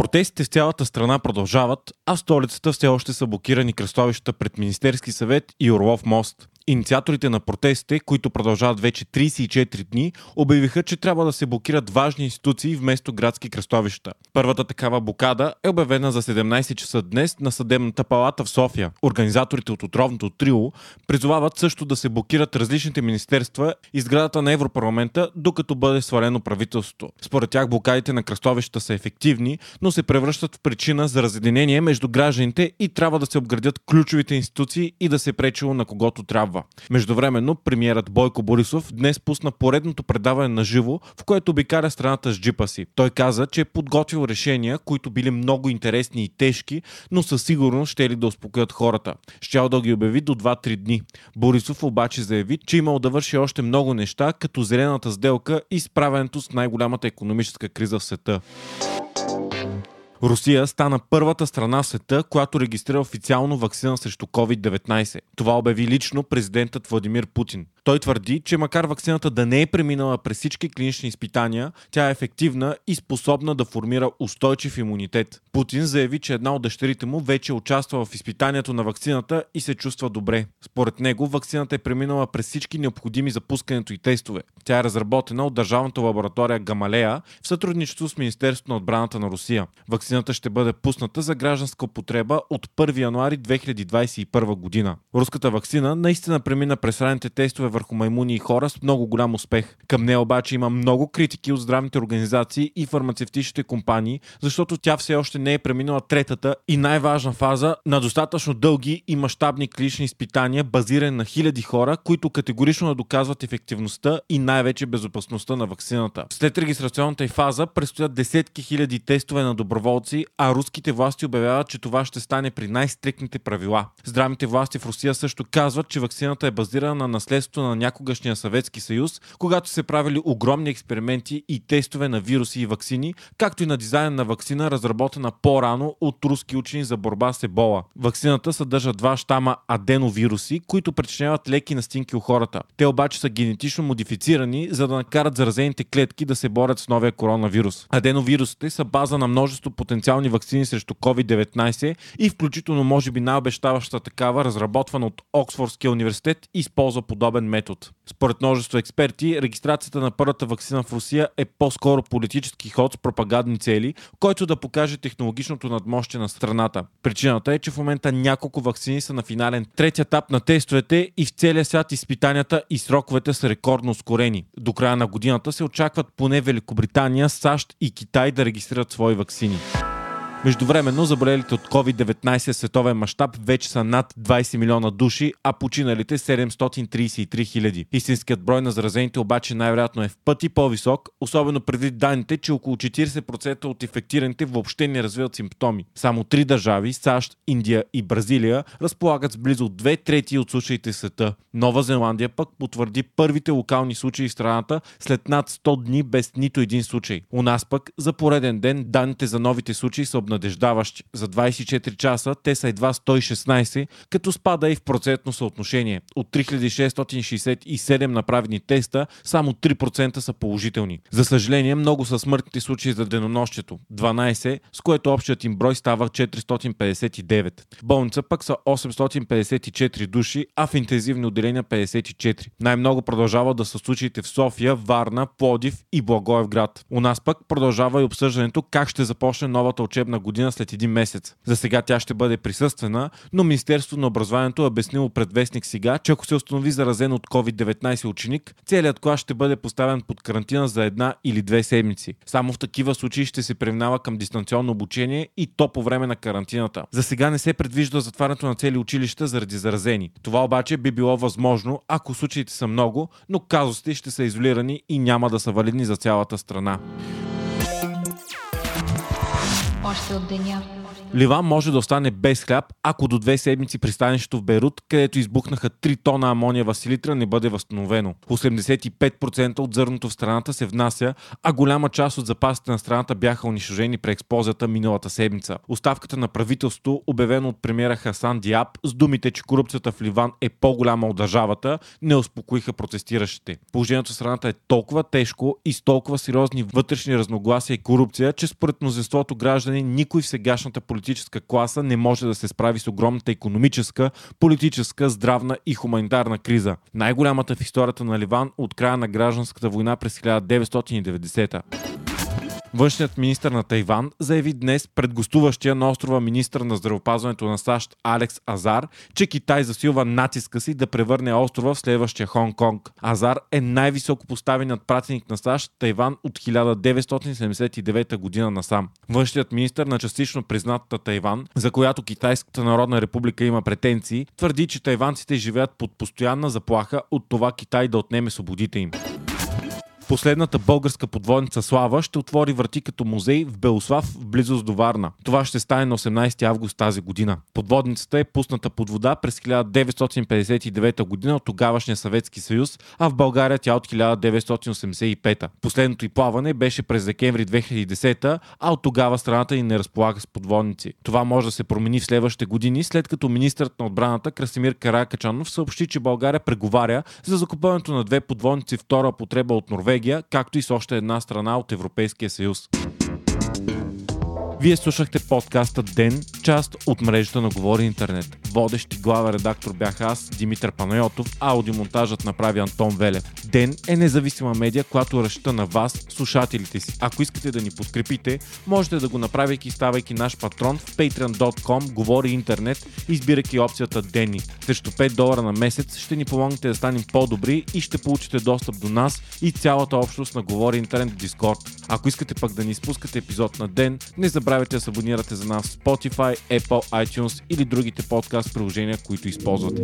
Протестите в цялата страна продължават, а столицата все още са блокирани кръстовища пред Министерски съвет и Орлов мост. Инициаторите на протестите, които продължават вече 34 дни, обявиха, че трябва да се блокират важни институции вместо градски кръстовища. Първата такава блокада е обявена за 17 часа днес на Съдебната палата в София. Организаторите от отровното трио призовават също да се блокират различните министерства и сградата на Европарламента, докато бъде свалено правителството. Според тях блокадите на кръстовища са ефективни, но се превръщат в причина за разединение между гражданите и трябва да се обградят ключовите институции и да се пречило на когото трябва. Междувременно, премиерът Бойко Борисов днес пусна поредното предаване на живо, в което обикаля страната с джипа си. Той каза, че е подготвил решения, които били много интересни и тежки, но със сигурност ще ли да успокоят хората. Щял да ги обяви до 2-3 дни. Борисов обаче заяви, че имал да върши още много неща, като зелената сделка и справянето с най-голямата економическа криза в света. Русия стана първата страна в света, която регистрира официално вакцина срещу COVID-19. Това обяви лично президентът Владимир Путин. Той твърди, че макар вакцината да не е преминала през всички клинични изпитания, тя е ефективна и способна да формира устойчив имунитет. Путин заяви, че една от дъщерите му вече участва в изпитанието на вакцината и се чувства добре. Според него, вакцината е преминала през всички необходими за пускането и тестове. Тя е разработена от държавната лаборатория Гамалея в сътрудничество с Министерството на отбраната на Русия. Вакцината ще бъде пусната за гражданска употреба от 1 януари 2021 година. Руската вакцина наистина премина през ранните тестове върху маймуни и хора с много голям успех. Към нея обаче има много критики от здравните организации и фармацевтичните компании, защото тя все още не е преминала третата и най-важна фаза на достатъчно дълги и мащабни клинични изпитания, базирани на хиляди хора, които категорично доказват ефективността и най-вече безопасността на вакцината. След регистрационната й фаза предстоят десетки хиляди тестове на доброволци, а руските власти обявяват, че това ще стане при най-стрикните правила. Здравните власти в Русия също казват, че вакцината е базирана на наследството на някогашния Съветски съюз, когато се правили огромни експерименти и тестове на вируси и вакцини, както и на дизайн на вакцина, разработена по-рано от руски учени за борба с ебола. Вакцината съдържа два щама аденовируси, които причиняват леки настинки у хората. Те обаче са генетично модифицирани, за да накарат заразените клетки да се борят с новия коронавирус. Аденовирусите са база на множество потенциални вакцини срещу COVID-19 и включително може би най-обещаваща такава, разработвана от Оксфордския университет, използва подобен метод. Според множество експерти, регистрацията на първата вакцина в Русия е по-скоро политически ход с пропагандни цели, който да покаже технологичното надмощие на страната. Причината е, че в момента няколко вакцини са на финален трети етап на тестовете и в целия свят изпитанията и сроковете са рекордно ускорени. До края на годината се очакват поне Великобритания, САЩ и Китай да регистрират свои вакцини. Междувременно заболелите от COVID-19 световен мащаб вече са над 20 милиона души, а починалите 733 хиляди. Истинският брой на заразените обаче най-вероятно е в пъти по-висок, особено преди данните, че около 40% от инфектираните въобще не развиват симптоми. Само три държави САЩ, Индия и Бразилия разполагат с близо две трети от случаите в света. Нова Зеландия пък потвърди първите локални случаи в страната след над 100 дни без нито един случай. У нас пък за пореден ден данните за новите случаи са обнадеждаващи. За 24 часа те са едва 116, като спада и в процентно съотношение. От 3667 направени теста, само 3% са положителни. За съжаление, много са смъртните случаи за денонощието. 12, с което общият им брой става 459. В болница пък са 854 души, а в интензивни отделения 54. Най-много продължава да са случаите в София, Варна, Плодив и Благоевград. У нас пък продължава и обсъждането как ще започне новата учебна година след един месец. За сега тя ще бъде присъствена, но Министерството на образованието е обяснило пред вестник сега, че ако се установи заразен от COVID-19 ученик, целият клас ще бъде поставен под карантина за една или две седмици. Само в такива случаи ще се преминава към дистанционно обучение и то по време на карантината. За сега не се предвижда затварянето на цели училища заради заразени. Това обаче би било възможно, ако случаите са много, но казусите ще са изолирани и няма да са валидни за цялата страна още от деня. Ливан може да остане без хляб, ако до две седмици пристанището в Берут, където избухнаха 3 тона амония селитра, не бъде възстановено. 85% от зърното в страната се внася, а голяма част от запасите на страната бяха унищожени при експозията миналата седмица. Оставката на правителството, обявено от премиера Хасан Диаб, с думите, че корупцията в Ливан е по-голяма от държавата, не успокоиха протестиращите. Положението в страната е толкова тежко и с толкова сериозни вътрешни разногласия и корупция, че според мнозинството граждани никой в сегашната политическа класа не може да се справи с огромната економическа, политическа, здравна и хуманитарна криза. Най-голямата в историята на Ливан от края на гражданската война през 1990 Външният министр на Тайван заяви днес пред гостуващия на острова министр на здравеопазването на САЩ Алекс Азар, че Китай засилва натиска си да превърне острова в следващия Хонг-Конг. Азар е най-високо поставеният пратеник на САЩ Тайван от 1979 година насам. Външният министр на частично признатата Тайван, за която Китайската народна република има претенции, твърди, че тайванците живеят под постоянна заплаха от това Китай да отнеме свободите им. Последната българска подводница Слава ще отвори врати като музей в Белослав в близост до Варна. Това ще стане на 18 август тази година. Подводницата е пусната под вода през 1959 година от тогавашния Съветски съюз, а в България тя от 1985. Последното й плаване беше през декември 2010, а от тогава страната ни не разполага с подводници. Това може да се промени в следващите години, след като министърът на отбраната Красимир Каракачанов съобщи, че България преговаря за закупуването на две подводници втора потреба от Норвегия Норвегия, както и с още една страна от Европейския съюз. Вие слушахте подкаста Ден, част от мрежата на Говори Интернет. Водещ и главен редактор бях аз, Димитър Панайотов, аудиомонтажът направи Антон Велев. Ден е независима медия, която разчита на вас, слушателите си. Ако искате да ни подкрепите, можете да го направяйки ставайки наш патрон в patreon.com, говори интернет, избирайки опцията Дени. Срещу 5 долара на месец ще ни помогнете да станем по-добри и ще получите достъп до нас и цялата общност на Говори Интернет в Discord. Ако искате пък да ни изпускате епизод на ден, не забравяйте да се абонирате за нас в Spotify, Apple, iTunes или другите подкаст приложения, които използвате.